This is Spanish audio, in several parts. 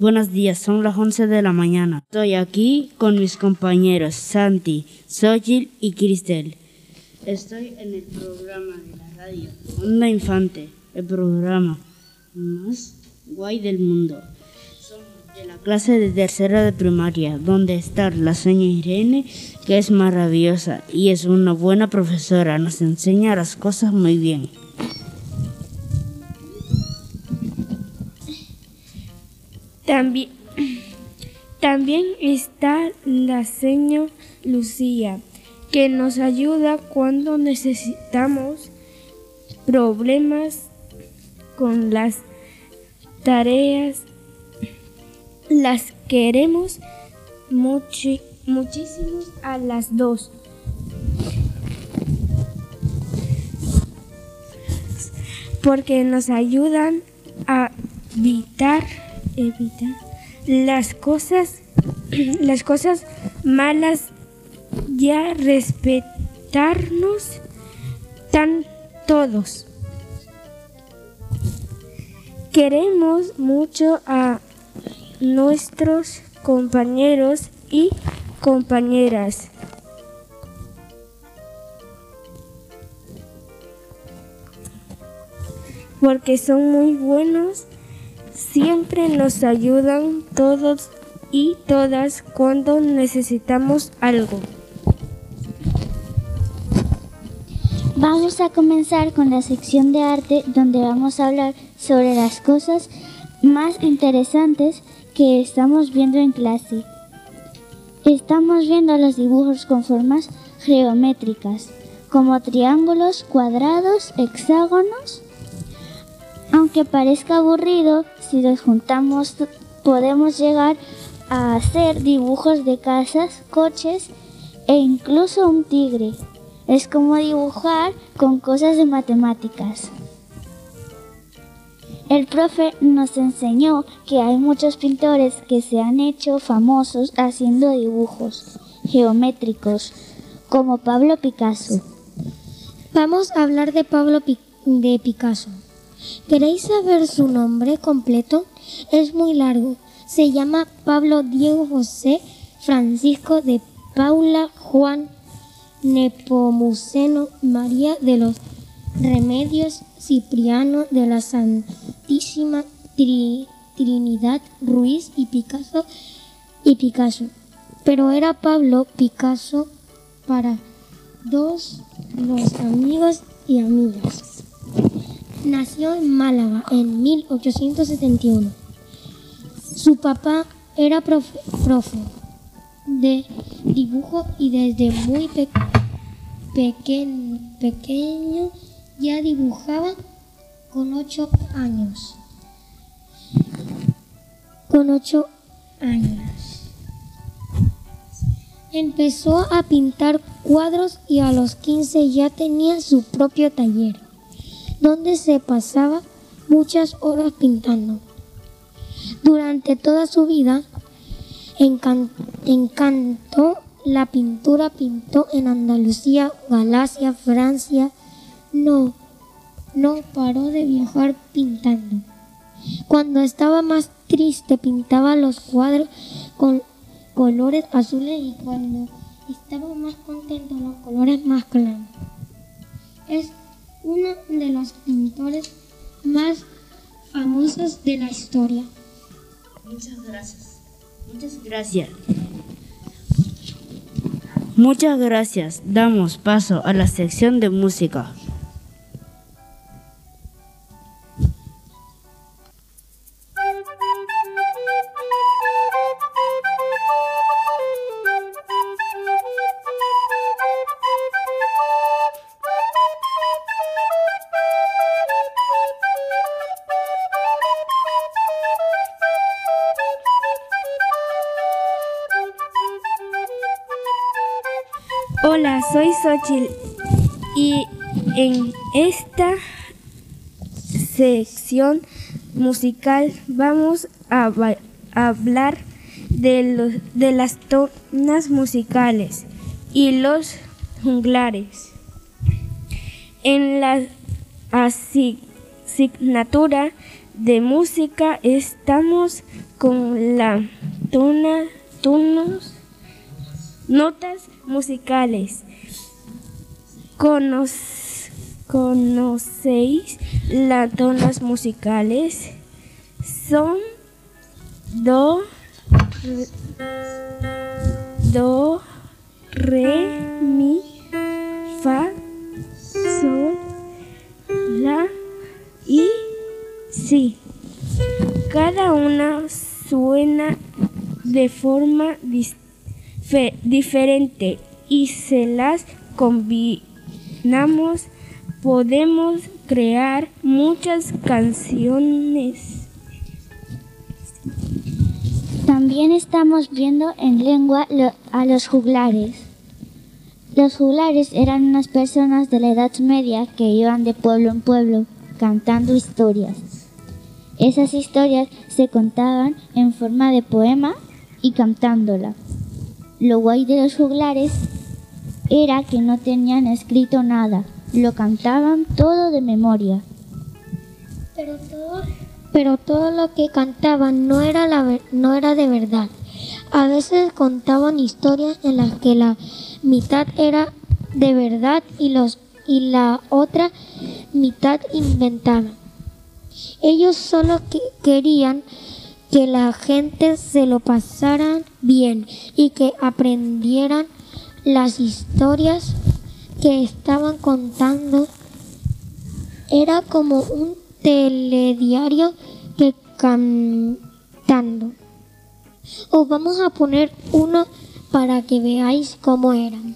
Buenos días, son las 11 de la mañana. Estoy aquí con mis compañeros Santi, Xochitl y Cristel. Estoy en el programa de la radio Onda Infante, el programa más guay del mundo. Somos de la clase de tercera de primaria, donde está la señora Irene, que es maravillosa y es una buena profesora. Nos enseña las cosas muy bien. También, también está la señora Lucía, que nos ayuda cuando necesitamos problemas con las tareas. Las queremos muchi- muchísimo a las dos. Porque nos ayudan a evitar, evitar las cosas, las cosas malas ya respetarnos tan todos. Queremos mucho a nuestros compañeros y compañeras. Porque son muy buenos, siempre nos ayudan todos y todas cuando necesitamos algo. Vamos a comenzar con la sección de arte donde vamos a hablar sobre las cosas más interesantes que estamos viendo en clase. Estamos viendo los dibujos con formas geométricas, como triángulos, cuadrados, hexágonos. Aunque parezca aburrido, si los juntamos podemos llegar a hacer dibujos de casas, coches e incluso un tigre. Es como dibujar con cosas de matemáticas. El profe nos enseñó que hay muchos pintores que se han hecho famosos haciendo dibujos geométricos, como Pablo Picasso. Vamos a hablar de Pablo de Picasso. ¿Queréis saber su nombre completo? Es muy largo. Se llama Pablo Diego José Francisco de Paula Juan Nepomuceno María de los Remedios Cipriano de la Santísima Tri- Trinidad Ruiz y Picasso y Picasso. Pero era Pablo Picasso para dos los amigos y amigas. Nació en Málaga en 1871. Su papá era profe, de dibujo y desde muy pequeño ya dibujaba con ocho años. Con ocho años. Empezó a pintar cuadros y a los 15 ya tenía su propio taller, donde se pasaba muchas horas pintando. Durante toda su vida encan- encantó la pintura, pintó en Andalucía, Galacia, Francia. No, no paró de viajar pintando. Cuando estaba más triste pintaba los cuadros con colores azules y cuando estaba más contento los colores más claros. Uno de los pintores más famosos de la historia. Muchas gracias. Muchas gracias. Muchas gracias. Damos paso a la sección de música. Y en esta sección musical vamos a, a hablar de, los, de las tonas musicales y los junglares. En la asi- asignatura de música estamos con la tona, tonos, notas musicales. Conoc- ¿Conocéis las tonas musicales? Son do, re, do, re, mi, fa, sol, la y si. Cada una suena de forma diferente y se las combinamos podemos crear muchas canciones. También estamos viendo en lengua a los juglares. Los juglares eran unas personas de la Edad Media que iban de pueblo en pueblo cantando historias. Esas historias se contaban en forma de poema y cantándola. Lo guay de los juglares era que no tenían escrito nada, lo cantaban todo de memoria. Pero todo, pero todo lo que cantaban no era, la, no era de verdad. A veces contaban historias en las que la mitad era de verdad y, los, y la otra mitad inventada. Ellos solo que- querían que la gente se lo pasaran bien y que aprendieran las historias que estaban contando era como un telediario que cantando. Os vamos a poner uno para que veáis cómo eran.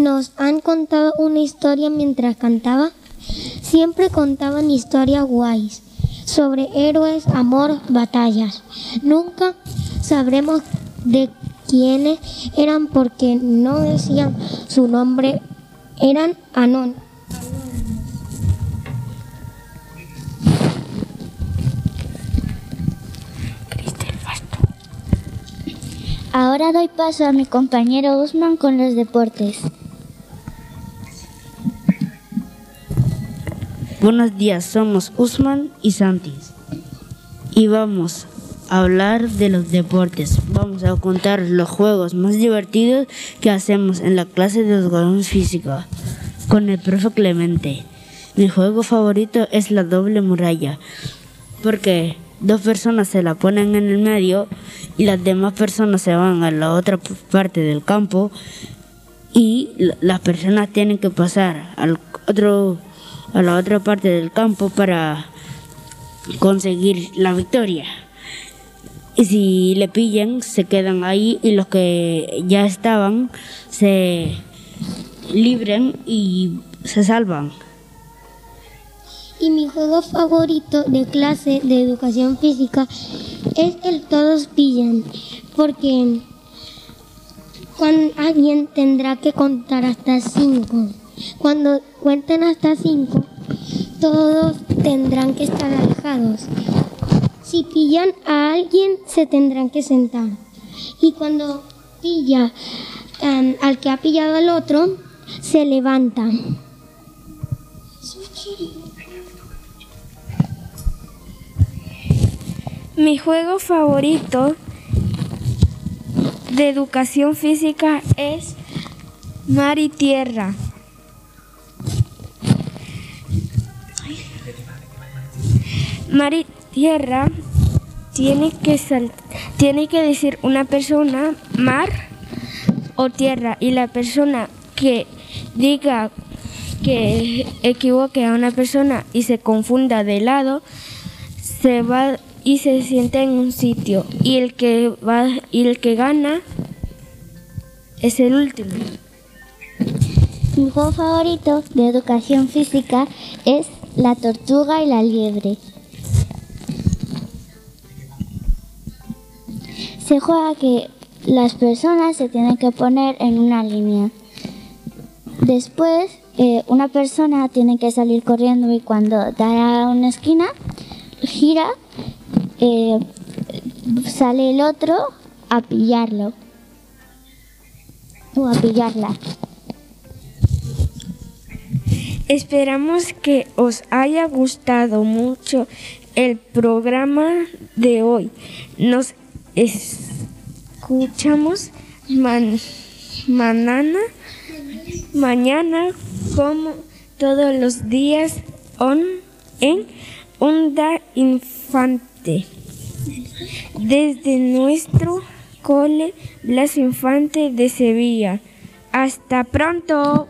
Nos han contado una historia mientras cantaba? Siempre contaban historias guays sobre héroes, amor, batallas. Nunca sabremos de quiénes eran porque no decían su nombre, eran anón. Ahora doy paso a mi compañero Usman con los deportes. Buenos días, somos Usman y Santis. Y vamos a hablar de los deportes. Vamos a contar los juegos más divertidos que hacemos en la clase de educación física con el profe Clemente. Mi juego favorito es la doble muralla, porque dos personas se la ponen en el medio y las demás personas se van a la otra parte del campo y la- las personas tienen que pasar al otro a la otra parte del campo para conseguir la victoria. Y si le pillan, se quedan ahí y los que ya estaban se libren y se salvan. Y mi juego favorito de clase de educación física es el todos pillan, porque cuando alguien tendrá que contar hasta cinco. Cuando cuenten hasta cinco, todos tendrán que estar alejados. Si pillan a alguien, se tendrán que sentar. Y cuando pilla em, al que ha pillado al otro, se levanta. Mi juego favorito de educación física es mar y tierra. Mar y tierra tiene que tiene que decir una persona mar o tierra y la persona que diga que equivoque a una persona y se confunda de lado se va y se sienta en un sitio y el que va y el que gana es el último. Mi juego favorito de educación física es la tortuga y la liebre. Se juega que las personas se tienen que poner en una línea. Después, eh, una persona tiene que salir corriendo y cuando da a una esquina, gira, eh, sale el otro a pillarlo. O a pillarla. Esperamos que os haya gustado mucho el programa de hoy. Nos escuchamos man- mañana, mañana como todos los días on, en Onda Infante. Desde nuestro cole Blas Infante de Sevilla. Hasta pronto.